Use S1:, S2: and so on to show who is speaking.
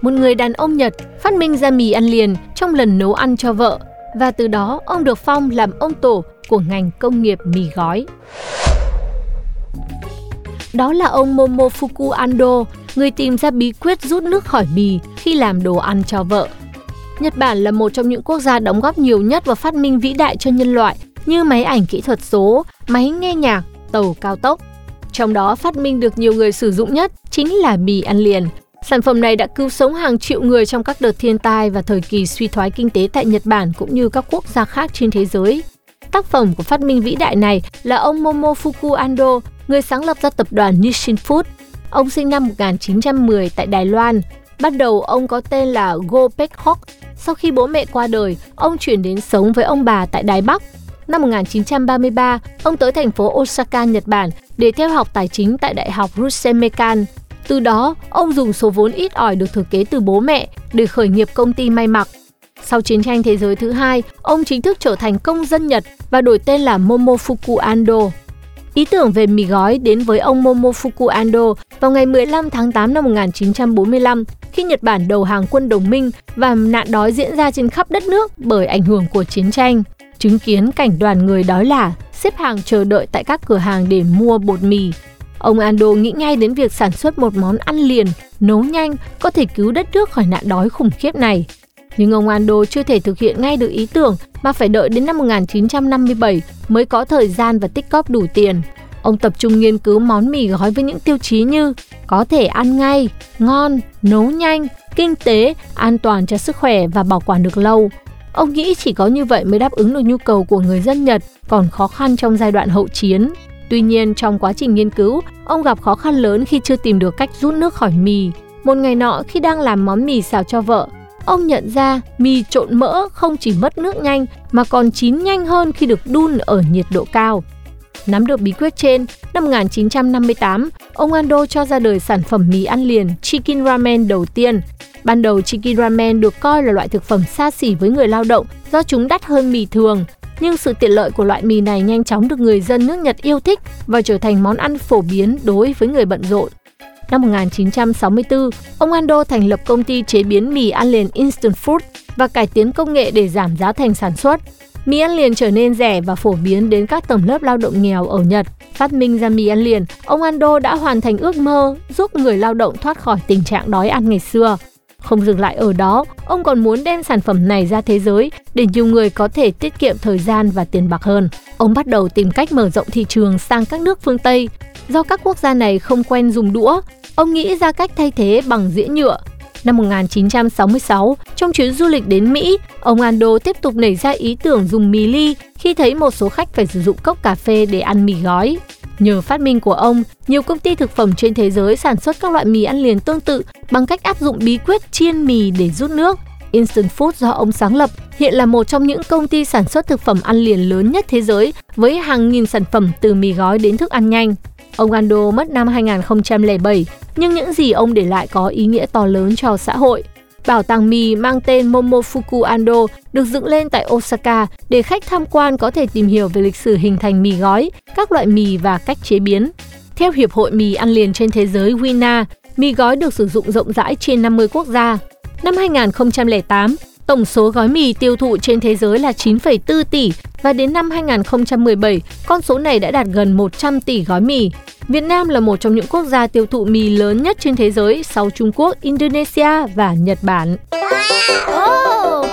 S1: Một người đàn ông Nhật phát minh ra mì ăn liền trong lần nấu ăn cho vợ và từ đó ông được phong làm ông tổ của ngành công nghiệp mì gói. Đó là ông Momofuku Ando, người tìm ra bí quyết rút nước khỏi mì khi làm đồ ăn cho vợ. Nhật Bản là một trong những quốc gia đóng góp nhiều nhất vào phát minh vĩ đại cho nhân loại như máy ảnh kỹ thuật số, máy nghe nhạc, tàu cao tốc. Trong đó phát minh được nhiều người sử dụng nhất chính là mì ăn liền. Sản phẩm này đã cứu sống hàng triệu người trong các đợt thiên tai và thời kỳ suy thoái kinh tế tại Nhật Bản cũng như các quốc gia khác trên thế giới. Tác phẩm của phát minh vĩ đại này là ông Momofuku Ando, người sáng lập ra tập đoàn Nissin Food. Ông sinh năm 1910 tại Đài Loan. Bắt đầu ông có tên là Go Pekhok. Sau khi bố mẹ qua đời, ông chuyển đến sống với ông bà tại Đài Bắc. Năm 1933, ông tới thành phố Osaka, Nhật Bản để theo học tài chính tại Đại học Rusemekan. Từ đó, ông dùng số vốn ít ỏi được thừa kế từ bố mẹ để khởi nghiệp công ty may mặc. Sau chiến tranh thế giới thứ hai, ông chính thức trở thành công dân Nhật và đổi tên là Momofuku Ando. Ý tưởng về mì gói đến với ông Momofuku Ando vào ngày 15 tháng 8 năm 1945 khi Nhật Bản đầu hàng quân đồng minh và nạn đói diễn ra trên khắp đất nước bởi ảnh hưởng của chiến tranh. Chứng kiến cảnh đoàn người đói lả, xếp hàng chờ đợi tại các cửa hàng để mua bột mì. Ông Ando nghĩ ngay đến việc sản xuất một món ăn liền, nấu nhanh, có thể cứu đất nước khỏi nạn đói khủng khiếp này. Nhưng ông Ando chưa thể thực hiện ngay được ý tưởng mà phải đợi đến năm 1957 mới có thời gian và tích cóp đủ tiền. Ông tập trung nghiên cứu món mì gói với những tiêu chí như có thể ăn ngay, ngon, nấu nhanh, kinh tế, an toàn cho sức khỏe và bảo quản được lâu. Ông nghĩ chỉ có như vậy mới đáp ứng được nhu cầu của người dân Nhật còn khó khăn trong giai đoạn hậu chiến. Tuy nhiên, trong quá trình nghiên cứu, ông gặp khó khăn lớn khi chưa tìm được cách rút nước khỏi mì. Một ngày nọ khi đang làm món mì xào cho vợ, ông nhận ra mì trộn mỡ không chỉ mất nước nhanh mà còn chín nhanh hơn khi được đun ở nhiệt độ cao. Nắm được bí quyết trên, năm 1958, ông Ando cho ra đời sản phẩm mì ăn liền Chicken Ramen đầu tiên. Ban đầu Chicken Ramen được coi là loại thực phẩm xa xỉ với người lao động do chúng đắt hơn mì thường. Nhưng sự tiện lợi của loại mì này nhanh chóng được người dân nước Nhật yêu thích và trở thành món ăn phổ biến đối với người bận rộn. Năm 1964, ông Ando thành lập công ty chế biến mì ăn liền Instant Food và cải tiến công nghệ để giảm giá thành sản xuất. Mì ăn liền trở nên rẻ và phổ biến đến các tầng lớp lao động nghèo ở Nhật. Phát minh ra mì ăn liền, ông Ando đã hoàn thành ước mơ giúp người lao động thoát khỏi tình trạng đói ăn ngày xưa. Không dừng lại ở đó, ông còn muốn đem sản phẩm này ra thế giới để nhiều người có thể tiết kiệm thời gian và tiền bạc hơn. Ông bắt đầu tìm cách mở rộng thị trường sang các nước phương Tây. Do các quốc gia này không quen dùng đũa, ông nghĩ ra cách thay thế bằng dĩa nhựa. Năm 1966, trong chuyến du lịch đến Mỹ, ông Ando tiếp tục nảy ra ý tưởng dùng mì ly khi thấy một số khách phải sử dụng cốc cà phê để ăn mì gói. Nhờ phát minh của ông, nhiều công ty thực phẩm trên thế giới sản xuất các loại mì ăn liền tương tự bằng cách áp dụng bí quyết chiên mì để rút nước. Instant Food do ông sáng lập hiện là một trong những công ty sản xuất thực phẩm ăn liền lớn nhất thế giới với hàng nghìn sản phẩm từ mì gói đến thức ăn nhanh. Ông Ando mất năm 2007, nhưng những gì ông để lại có ý nghĩa to lớn cho xã hội. Bảo tàng mì mang tên Momofuku Ando được dựng lên tại Osaka để khách tham quan có thể tìm hiểu về lịch sử hình thành mì gói, các loại mì và cách chế biến. Theo Hiệp hội mì ăn liền trên thế giới WINA, mì gói được sử dụng rộng rãi trên 50 quốc gia. Năm 2008, tổng số gói mì tiêu thụ trên thế giới là 9,4 tỷ và đến năm 2017, con số này đã đạt gần 100 tỷ gói mì. Việt Nam là một trong những quốc gia tiêu thụ mì lớn nhất trên thế giới sau Trung Quốc, Indonesia và Nhật Bản.
S2: Oh,